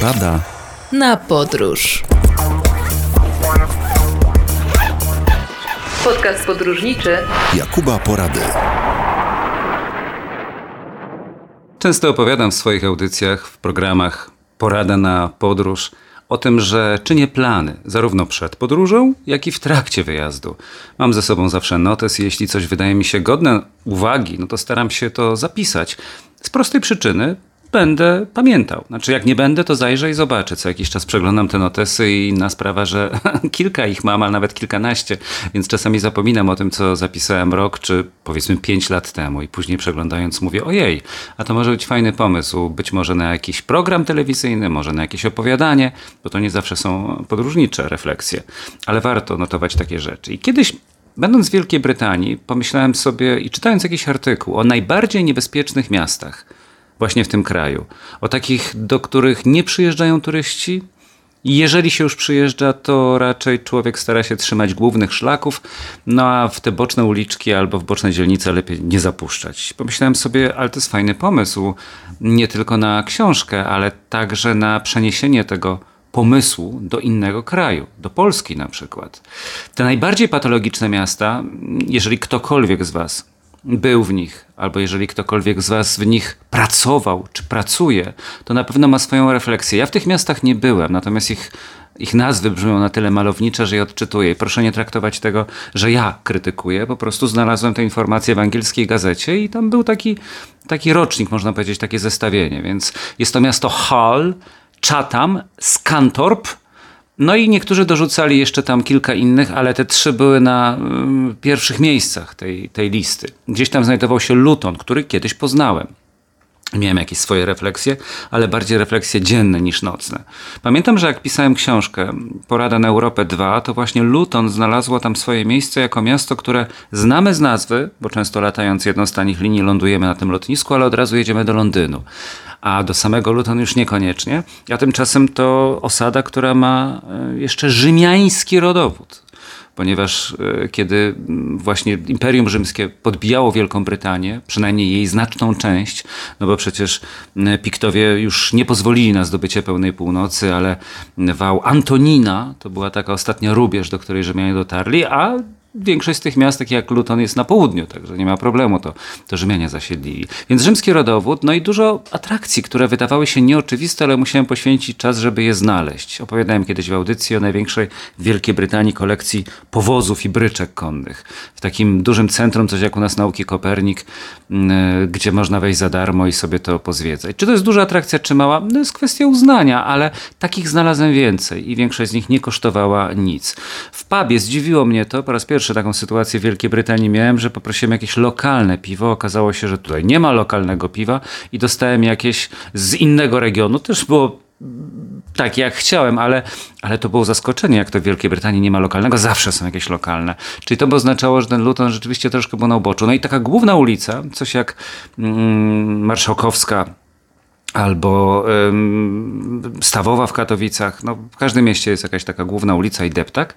Porada na podróż. Podcast podróżniczy Jakuba Porady. Często opowiadam w swoich audycjach, w programach Porada na podróż o tym, że czynię plany, zarówno przed podróżą, jak i w trakcie wyjazdu. Mam ze sobą zawsze notes i jeśli coś wydaje mi się godne uwagi, no to staram się to zapisać. Z prostej przyczyny, będę pamiętał. Znaczy, jak nie będę, to zajrzę i zobaczę. Co jakiś czas przeglądam te notesy i inna sprawa, że kilka ich mam, a nawet kilkanaście, więc czasami zapominam o tym, co zapisałem rok, czy powiedzmy pięć lat temu i później przeglądając mówię, ojej, a to może być fajny pomysł, być może na jakiś program telewizyjny, może na jakieś opowiadanie, bo to nie zawsze są podróżnicze refleksje, ale warto notować takie rzeczy. I kiedyś Będąc w Wielkiej Brytanii, pomyślałem sobie i czytając jakiś artykuł o najbardziej niebezpiecznych miastach, właśnie w tym kraju. O takich, do których nie przyjeżdżają turyści. Jeżeli się już przyjeżdża, to raczej człowiek stara się trzymać głównych szlaków, no a w te boczne uliczki albo w boczne dzielnice lepiej nie zapuszczać. Pomyślałem sobie, ale to jest fajny pomysł, nie tylko na książkę, ale także na przeniesienie tego pomysłu do innego kraju, do Polski na przykład. Te najbardziej patologiczne miasta, jeżeli ktokolwiek z Was był w nich, albo jeżeli ktokolwiek z Was w nich pracował czy pracuje, to na pewno ma swoją refleksję. Ja w tych miastach nie byłem, natomiast ich, ich nazwy brzmią na tyle malownicze, że je odczytuję. I proszę nie traktować tego, że ja krytykuję. Po prostu znalazłem te informacje w angielskiej gazecie i tam był taki, taki rocznik, można powiedzieć, takie zestawienie. Więc jest to miasto Hull, Chatham, Scantorp, no i niektórzy dorzucali jeszcze tam kilka innych, ale te trzy były na y, pierwszych miejscach tej, tej listy. Gdzieś tam znajdował się Luton, który kiedyś poznałem. Miałem jakieś swoje refleksje, ale bardziej refleksje dzienne niż nocne. Pamiętam, że jak pisałem książkę Porada na Europę 2, to właśnie Luton znalazło tam swoje miejsce jako miasto, które znamy z nazwy, bo często latając jedną z tanich linii lądujemy na tym lotnisku, ale od razu jedziemy do Londynu a do samego Luton już niekoniecznie. A tymczasem to osada, która ma e, jeszcze rzymiański rodowód ponieważ e, kiedy właśnie Imperium Rzymskie podbijało Wielką Brytanię, przynajmniej jej znaczną część, no bo przecież Piktowie już nie pozwolili na zdobycie pełnej północy, ale wał Antonina to była taka ostatnia rubież, do której Rzymianie dotarli, a Większość z tych miast, takie jak Luton, jest na południu, także nie ma problemu, to, to Rzymianie zasiedlili. Więc rzymski rodowód, no i dużo atrakcji, które wydawały się nieoczywiste, ale musiałem poświęcić czas, żeby je znaleźć. Opowiadałem kiedyś w audycji o największej w Wielkiej Brytanii kolekcji powozów i bryczek konnych. W takim dużym centrum, coś jak u nas Nauki Kopernik, mm, gdzie można wejść za darmo i sobie to pozwiedzać. Czy to jest duża atrakcja, czy mała? No jest kwestia uznania, ale takich znalazłem więcej i większość z nich nie kosztowała nic. W pubie zdziwiło mnie to po raz pierwszy taką sytuację w Wielkiej Brytanii miałem, że poprosiłem jakieś lokalne piwo. Okazało się, że tutaj nie ma lokalnego piwa i dostałem jakieś z innego regionu. Też było tak jak chciałem, ale, ale to było zaskoczenie, jak to w Wielkiej Brytanii nie ma lokalnego, zawsze są jakieś lokalne. Czyli to by oznaczało, że ten Luton rzeczywiście troszkę był na uboczu. No i taka główna ulica, coś jak mm, Marszałkowska, albo ym, Stawowa w Katowicach. No, w każdym mieście jest jakaś taka główna ulica i deptak.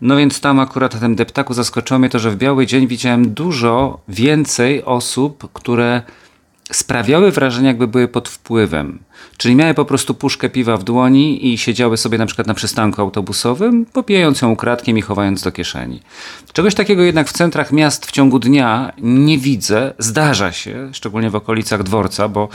No więc tam akurat na tym deptaku zaskoczyło mnie to, że w biały dzień widziałem dużo więcej osób, które sprawiały wrażenie, jakby były pod wpływem. Czyli miały po prostu puszkę piwa w dłoni i siedziały sobie na przykład na przystanku autobusowym, popijając ją ukradkiem i chowając do kieszeni. Czegoś takiego jednak w centrach miast w ciągu dnia nie widzę. Zdarza się, szczególnie w okolicach dworca, bo,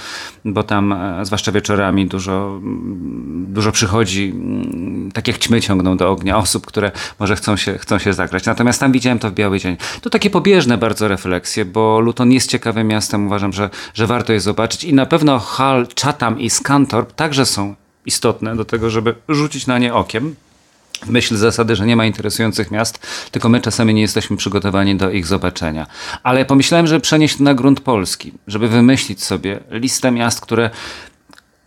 bo tam, e, zwłaszcza wieczorami, dużo, mm, dużo przychodzi, mm, tak jak ćmy ciągną do ognia, osób, które może chcą się, chcą się zagrać. Natomiast tam widziałem to w biały dzień. To takie pobieżne bardzo refleksje, bo Luton jest ciekawym miastem. Uważam, że, że warto je zobaczyć i na pewno Hal, Chatham i Skantorp także są istotne do tego, żeby rzucić na nie okiem. Myśl zasady, że nie ma interesujących miast, tylko my czasami nie jesteśmy przygotowani do ich zobaczenia. Ale pomyślałem, żeby przenieść to na grunt polski, żeby wymyślić sobie listę miast, które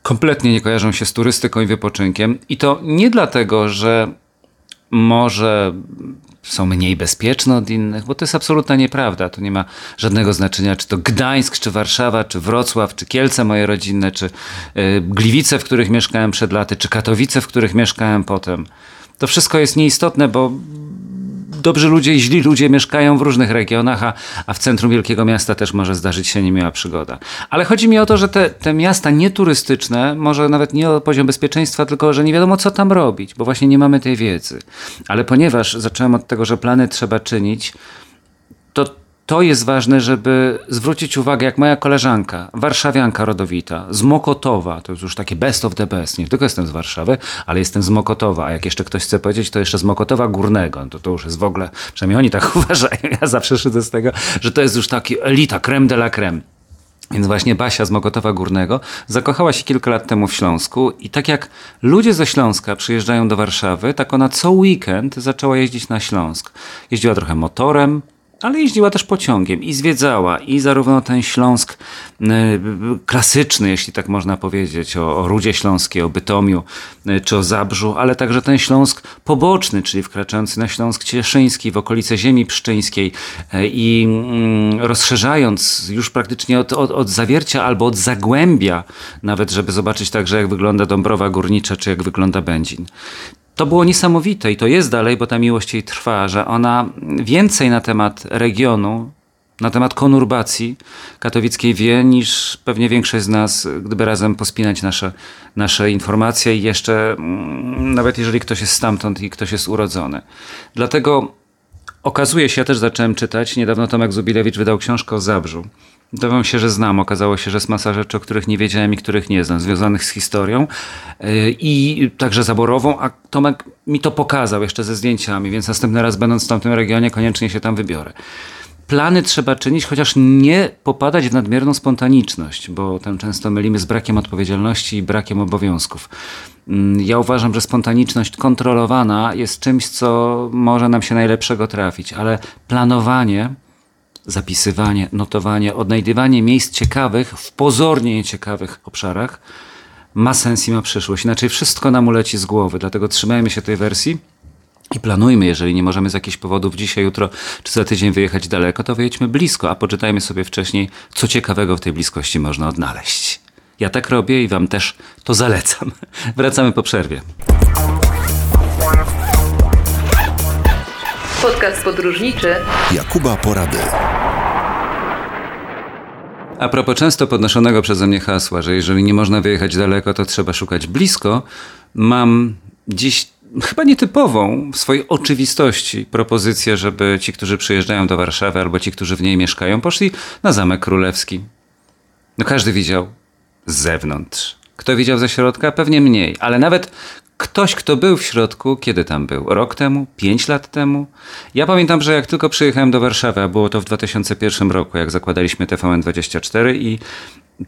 kompletnie nie kojarzą się z turystyką i wypoczynkiem. I to nie dlatego, że może są mniej bezpieczne od innych, bo to jest absolutna nieprawda. To nie ma żadnego znaczenia, czy to Gdańsk, czy Warszawa, czy Wrocław, czy Kielce moje rodzinne, czy y, Gliwice, w których mieszkałem przed laty, czy Katowice, w których mieszkałem potem. To wszystko jest nieistotne, bo dobrzy ludzie i źli ludzie mieszkają w różnych regionach, a, a w centrum wielkiego miasta też może zdarzyć się niemiła przygoda. Ale chodzi mi o to, że te, te miasta nieturystyczne, może nawet nie o poziom bezpieczeństwa, tylko że nie wiadomo co tam robić, bo właśnie nie mamy tej wiedzy. Ale ponieważ zacząłem od tego, że plany trzeba czynić, to to jest ważne, żeby zwrócić uwagę, jak moja koleżanka, warszawianka rodowita, z Mokotowa, to jest już takie best of the best, nie tylko jestem z Warszawy, ale jestem z Mokotowa, a jak jeszcze ktoś chce powiedzieć, to jeszcze z Mokotowa Górnego, to to już jest w ogóle, przynajmniej oni tak uważają, ja zawsze szydzę z tego, że to jest już taki elita, creme de la creme. Więc właśnie Basia z Mokotowa Górnego zakochała się kilka lat temu w Śląsku i tak jak ludzie ze Śląska przyjeżdżają do Warszawy, tak ona co weekend zaczęła jeździć na Śląsk. Jeździła trochę motorem, ale jeździła też pociągiem i zwiedzała i zarówno ten Śląsk y, klasyczny, jeśli tak można powiedzieć, o, o Rudzie Śląskiej, o Bytomiu y, czy o Zabrzu, ale także ten Śląsk poboczny, czyli wkraczający na Śląsk Cieszyński, w okolice ziemi pszczyńskiej y, i mm, rozszerzając już praktycznie od, od, od zawiercia albo od zagłębia, nawet żeby zobaczyć także jak wygląda Dąbrowa Górnicza, czy jak wygląda Będzin to było niesamowite i to jest dalej, bo ta miłość jej trwa, że ona więcej na temat regionu, na temat konurbacji katowickiej wie niż pewnie większość z nas, gdyby razem pospinać nasze, nasze informacje i jeszcze mm, nawet jeżeli ktoś jest stamtąd i ktoś jest urodzony. Dlatego okazuje się, ja też zacząłem czytać, niedawno Tomek Zubilewicz wydał książkę o Zabrzu. Dowiem się, że znam. Okazało się, że jest masa rzeczy, o których nie wiedziałem i których nie znam, związanych z historią yy, i także zaborową, a Tomek mi to pokazał jeszcze ze zdjęciami, więc następny raz będąc w tamtym regionie koniecznie się tam wybiorę. Plany trzeba czynić, chociaż nie popadać w nadmierną spontaniczność, bo tam często mylimy z brakiem odpowiedzialności i brakiem obowiązków. Mm, ja uważam, że spontaniczność kontrolowana jest czymś, co może nam się najlepszego trafić, ale planowanie zapisywanie, notowanie, odnajdywanie miejsc ciekawych w pozornie nieciekawych obszarach ma sens i ma przyszłość. Inaczej wszystko nam uleci z głowy, dlatego trzymajmy się tej wersji. I planujmy, jeżeli nie możemy z jakichś powodów dzisiaj, jutro czy za tydzień wyjechać daleko, to wyjedźmy blisko, a poczytajmy sobie wcześniej, co ciekawego w tej bliskości można odnaleźć. Ja tak robię i Wam też to zalecam. Wracamy po przerwie. Podcast podróżniczy Jakuba Porady. A propos często podnoszonego przeze mnie hasła, że jeżeli nie można wyjechać daleko, to trzeba szukać blisko, mam dziś chyba nietypową w swojej oczywistości propozycję, żeby ci, którzy przyjeżdżają do Warszawy albo ci, którzy w niej mieszkają, poszli na Zamek Królewski. No każdy widział z zewnątrz. Kto widział ze środka? Pewnie mniej, ale nawet ktoś, kto był w środku, kiedy tam był? Rok temu? Pięć lat temu? Ja pamiętam, że jak tylko przyjechałem do Warszawy, a było to w 2001 roku, jak zakładaliśmy TVN24 i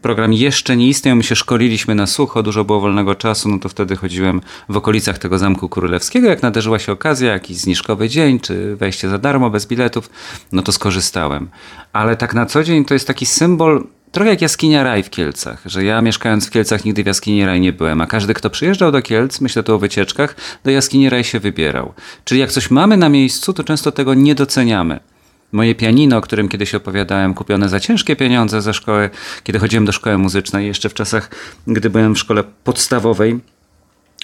program jeszcze nie istniał, my się szkoliliśmy na sucho, dużo było wolnego czasu, no to wtedy chodziłem w okolicach tego Zamku Królewskiego. Jak nadarzyła się okazja, jakiś zniżkowy dzień, czy wejście za darmo, bez biletów, no to skorzystałem. Ale tak na co dzień to jest taki symbol Trochę jak jaskinia Raj w Kielcach, że ja mieszkając w Kielcach nigdy w jaskini Raj nie byłem, a każdy, kto przyjeżdżał do Kielc, myślę tu o wycieczkach, do jaskini Raj się wybierał. Czyli jak coś mamy na miejscu, to często tego nie doceniamy. Moje pianino, o którym kiedyś opowiadałem, kupione za ciężkie pieniądze ze szkoły, kiedy chodziłem do szkoły muzycznej, jeszcze w czasach, gdy byłem w szkole podstawowej,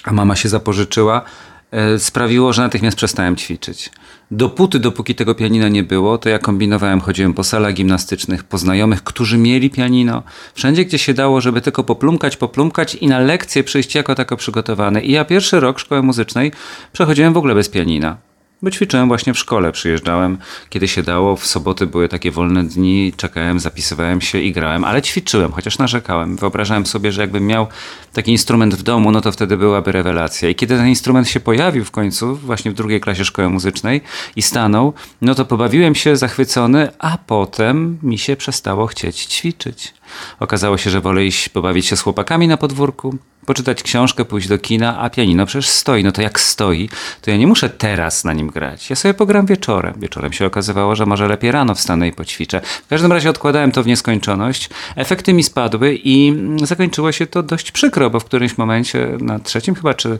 a mama się zapożyczyła, E, sprawiło, że natychmiast przestałem ćwiczyć. Dopóty, dopóki tego pianina nie było, to ja kombinowałem, chodziłem po salach gimnastycznych, po znajomych, którzy mieli pianino. Wszędzie, gdzie się dało, żeby tylko poplumkać, poplumkać i na lekcje przyjść jako tako przygotowany. I ja pierwszy rok szkoły muzycznej przechodziłem w ogóle bez pianina. Bo ćwiczyłem właśnie w szkole, przyjeżdżałem kiedy się dało, w soboty były takie wolne dni, czekałem, zapisywałem się i grałem, ale ćwiczyłem, chociaż narzekałem. Wyobrażałem sobie, że jakbym miał taki instrument w domu, no to wtedy byłaby rewelacja. I kiedy ten instrument się pojawił w końcu, właśnie w drugiej klasie szkoły muzycznej i stanął, no to pobawiłem się zachwycony, a potem mi się przestało chcieć ćwiczyć. Okazało się, że wolę iść pobawić się z chłopakami na podwórku, poczytać książkę, pójść do kina, a pianino przecież stoi. No to jak stoi, to ja nie muszę teraz na nim grać. Ja sobie pogram wieczorem. Wieczorem się okazywało, że może lepiej rano wstanę i poćwiczę. W każdym razie odkładałem to w nieskończoność. Efekty mi spadły i zakończyło się to dość przykro, bo w którymś momencie, na trzecim chyba, czy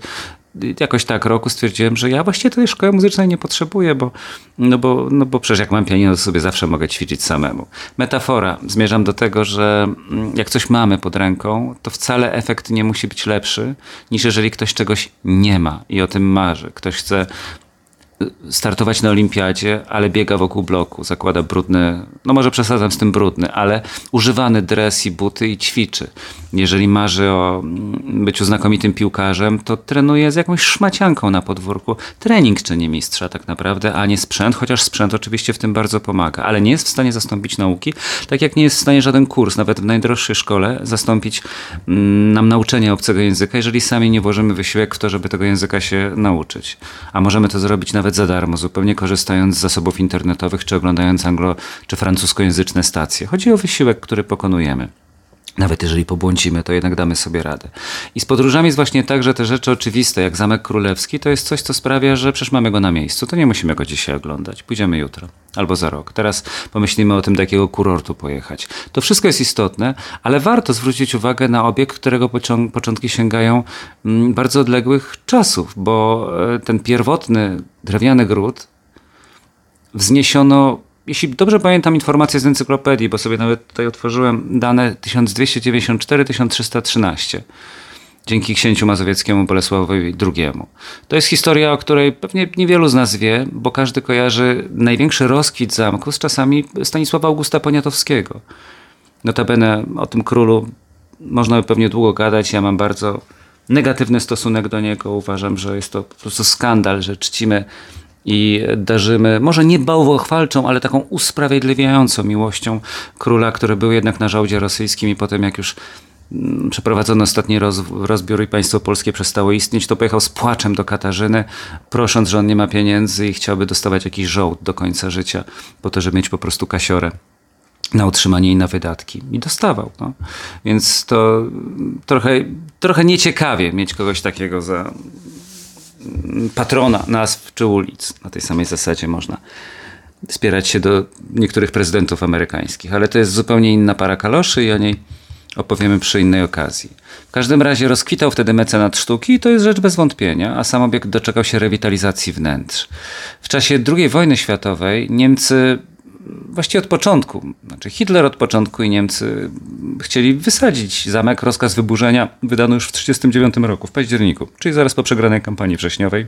jakoś tak roku stwierdziłem, że ja właściwie tej szkoły muzycznej nie potrzebuję, bo, no bo, no bo przecież jak mam pianino, to sobie zawsze mogę ćwiczyć samemu. Metafora. Zmierzam do tego, że mm, jak coś mamy pod ręką, to wcale efekt nie musi być lepszy, niż jeżeli ktoś czegoś nie ma i o tym marzy. Ktoś chce startować na olimpiadzie, ale biega wokół bloku, zakłada brudny, no może przesadzam z tym brudny, ale używany dres i buty i ćwiczy. Jeżeli marzy o mm, byciu znakomitym piłkarzem, to trenuje z jakąś szmacianką na podwórku. Trening czyni mistrza tak naprawdę, a nie sprzęt, chociaż sprzęt oczywiście w tym bardzo pomaga, ale nie jest w stanie zastąpić nauki, tak jak nie jest w stanie żaden kurs, nawet w najdroższej szkole, zastąpić mm, nam nauczenia obcego języka, jeżeli sami nie włożymy wysiłek w to, żeby tego języka się nauczyć. A możemy to zrobić nawet za darmo, zupełnie korzystając z zasobów internetowych, czy oglądając anglo- czy francuskojęzyczne stacje. Chodzi o wysiłek, który pokonujemy. Nawet jeżeli pobłądzimy, to jednak damy sobie radę. I z podróżami jest właśnie tak, że te rzeczy oczywiste, jak Zamek Królewski, to jest coś, co sprawia, że przecież mamy go na miejscu. To nie musimy go dzisiaj oglądać. Pójdziemy jutro albo za rok. Teraz pomyślimy o tym, do jakiego kurortu pojechać. To wszystko jest istotne, ale warto zwrócić uwagę na obiekt, którego początki sięgają mm, bardzo odległych czasów, bo e, ten pierwotny drewniany gród wzniesiono jeśli dobrze pamiętam informacje z encyklopedii, bo sobie nawet tutaj otworzyłem dane 1294-1313 dzięki księciu mazowieckiemu Bolesławowi II. To jest historia, o której pewnie niewielu z nas wie, bo każdy kojarzy największy rozkwit zamku z czasami Stanisława Augusta Poniatowskiego. Notabene o tym królu można by pewnie długo gadać. Ja mam bardzo negatywny stosunek do niego. Uważam, że jest to po prostu skandal, że czcimy i darzymy, może nie bałwochwalczą, ale taką usprawiedliwiającą miłością króla, który był jednak na żołdzie rosyjskim i potem jak już mm, przeprowadzono ostatni roz, rozbiór i państwo polskie przestało istnieć, to pojechał z płaczem do Katarzyny, prosząc, że on nie ma pieniędzy i chciałby dostawać jakiś żołd do końca życia, po to, żeby mieć po prostu kasiorę na utrzymanie i na wydatki. I dostawał. No. Więc to trochę, trochę nieciekawie mieć kogoś takiego za, patrona nazw czy ulic. Na tej samej zasadzie można wspierać się do niektórych prezydentów amerykańskich, ale to jest zupełnie inna para kaloszy i o niej opowiemy przy innej okazji. W każdym razie rozkwitał wtedy mecenat sztuki i to jest rzecz bez wątpienia, a sam obiekt doczekał się rewitalizacji wnętrz. W czasie II wojny światowej Niemcy właściwie od początku, znaczy Hitler od początku i Niemcy chcieli wysadzić zamek. Rozkaz wyburzenia wydano już w 1939 roku, w październiku, czyli zaraz po przegranej kampanii wrześniowej.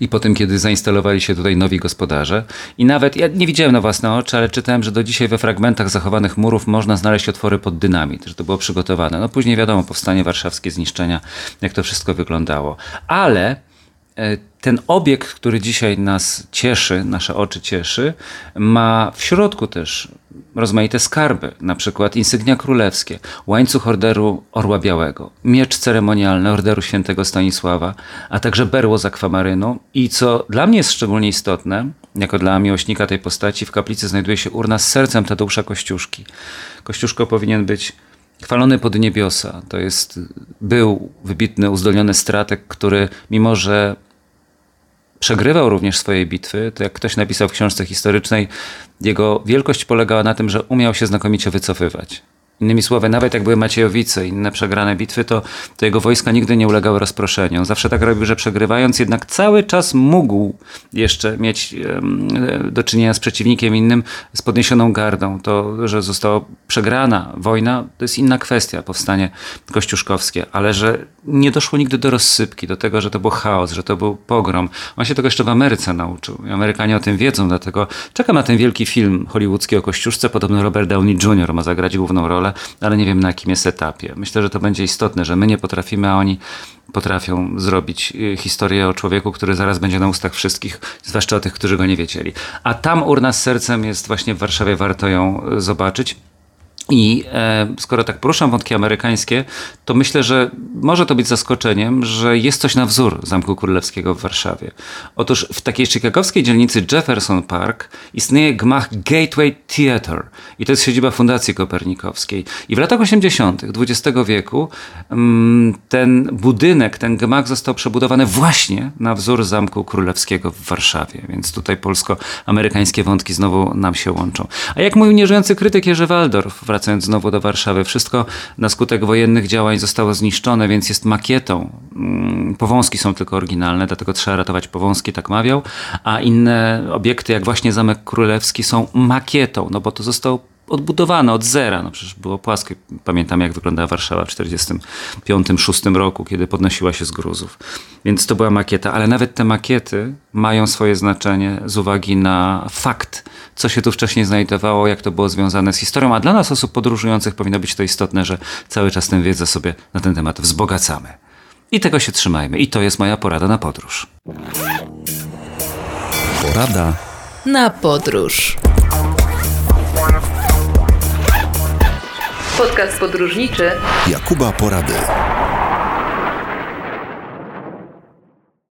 I potem, kiedy zainstalowali się tutaj nowi gospodarze. I nawet, ja nie widziałem na własne oczy, ale czytałem, że do dzisiaj we fragmentach zachowanych murów można znaleźć otwory pod dynamit, że to było przygotowane. No później wiadomo, powstanie warszawskie, zniszczenia, jak to wszystko wyglądało. Ale E, ten obiekt, który dzisiaj nas cieszy, nasze oczy cieszy, ma w środku też rozmaite skarby, na przykład insygnia królewskie, łańcuch Orderu Orła Białego, miecz ceremonialny Orderu Świętego Stanisława, a także berło z akwamarynu i co dla mnie jest szczególnie istotne, jako dla miłośnika tej postaci, w kaplicy znajduje się urna z sercem Tadeusza Kościuszki. Kościuszko powinien być chwalony pod niebiosa. To jest, był wybitny, uzdolniony stratek, który mimo, że przegrywał również swoje bitwy, to jak ktoś napisał w książce historycznej, jego wielkość polegała na tym, że umiał się znakomicie wycofywać. Innymi słowy, nawet jak były Maciejowice i inne przegrane bitwy, to, to jego wojska nigdy nie ulegały rozproszeniu. Zawsze tak robił, że przegrywając, jednak cały czas mógł jeszcze mieć do czynienia z przeciwnikiem innym z podniesioną gardą. To, że została przegrana wojna, to jest inna kwestia, powstanie kościuszkowskie, ale że nie doszło nigdy do rozsypki, do tego, że to był chaos, że to był pogrom. On się tego jeszcze w Ameryce nauczył. Amerykanie o tym wiedzą, dlatego czekam na ten wielki film hollywoodzki o Kościuszce. Podobno Robert Downey Jr. ma zagrać główną rolę ale nie wiem na jakim jest etapie. Myślę, że to będzie istotne, że my nie potrafimy, a oni potrafią zrobić y, historię o człowieku, który zaraz będzie na ustach wszystkich, zwłaszcza tych, którzy go nie wiedzieli. A tam urna z sercem jest właśnie w Warszawie, warto ją y, zobaczyć. I e, skoro tak poruszam wątki amerykańskie, to myślę, że może to być zaskoczeniem, że jest coś na wzór Zamku Królewskiego w Warszawie. Otóż w takiej chicagowskiej dzielnicy Jefferson Park istnieje gmach Gateway Theater i to jest siedziba Fundacji Kopernikowskiej. I w latach 80. XX wieku mm, ten budynek, ten gmach został przebudowany właśnie na wzór Zamku Królewskiego w Warszawie. Więc tutaj polsko-amerykańskie wątki znowu nam się łączą. A jak mówił nieżyjący krytyk Jerzy Waldorf, wracając znowu do Warszawy, wszystko na skutek wojennych działań zostało zniszczone, więc jest makietą. Mm, powązki są tylko oryginalne, dlatego trzeba ratować powązki, tak mawiał, a inne obiekty, jak właśnie Zamek Królewski, są makietą, no bo to został odbudowane od zera. No przecież było płaskie. Pamiętam, jak wyglądała Warszawa w 1945-1946 roku, kiedy podnosiła się z gruzów. Więc to była makieta, ale nawet te makiety mają swoje znaczenie z uwagi na fakt, co się tu wcześniej znajdowało, jak to było związane z historią. A dla nas, osób podróżujących, powinno być to istotne, że cały czas tę wiedzę sobie na ten temat wzbogacamy. I tego się trzymajmy. I to jest moja porada na podróż. Porada na podróż. Podcast podróżniczy Jakuba Porady.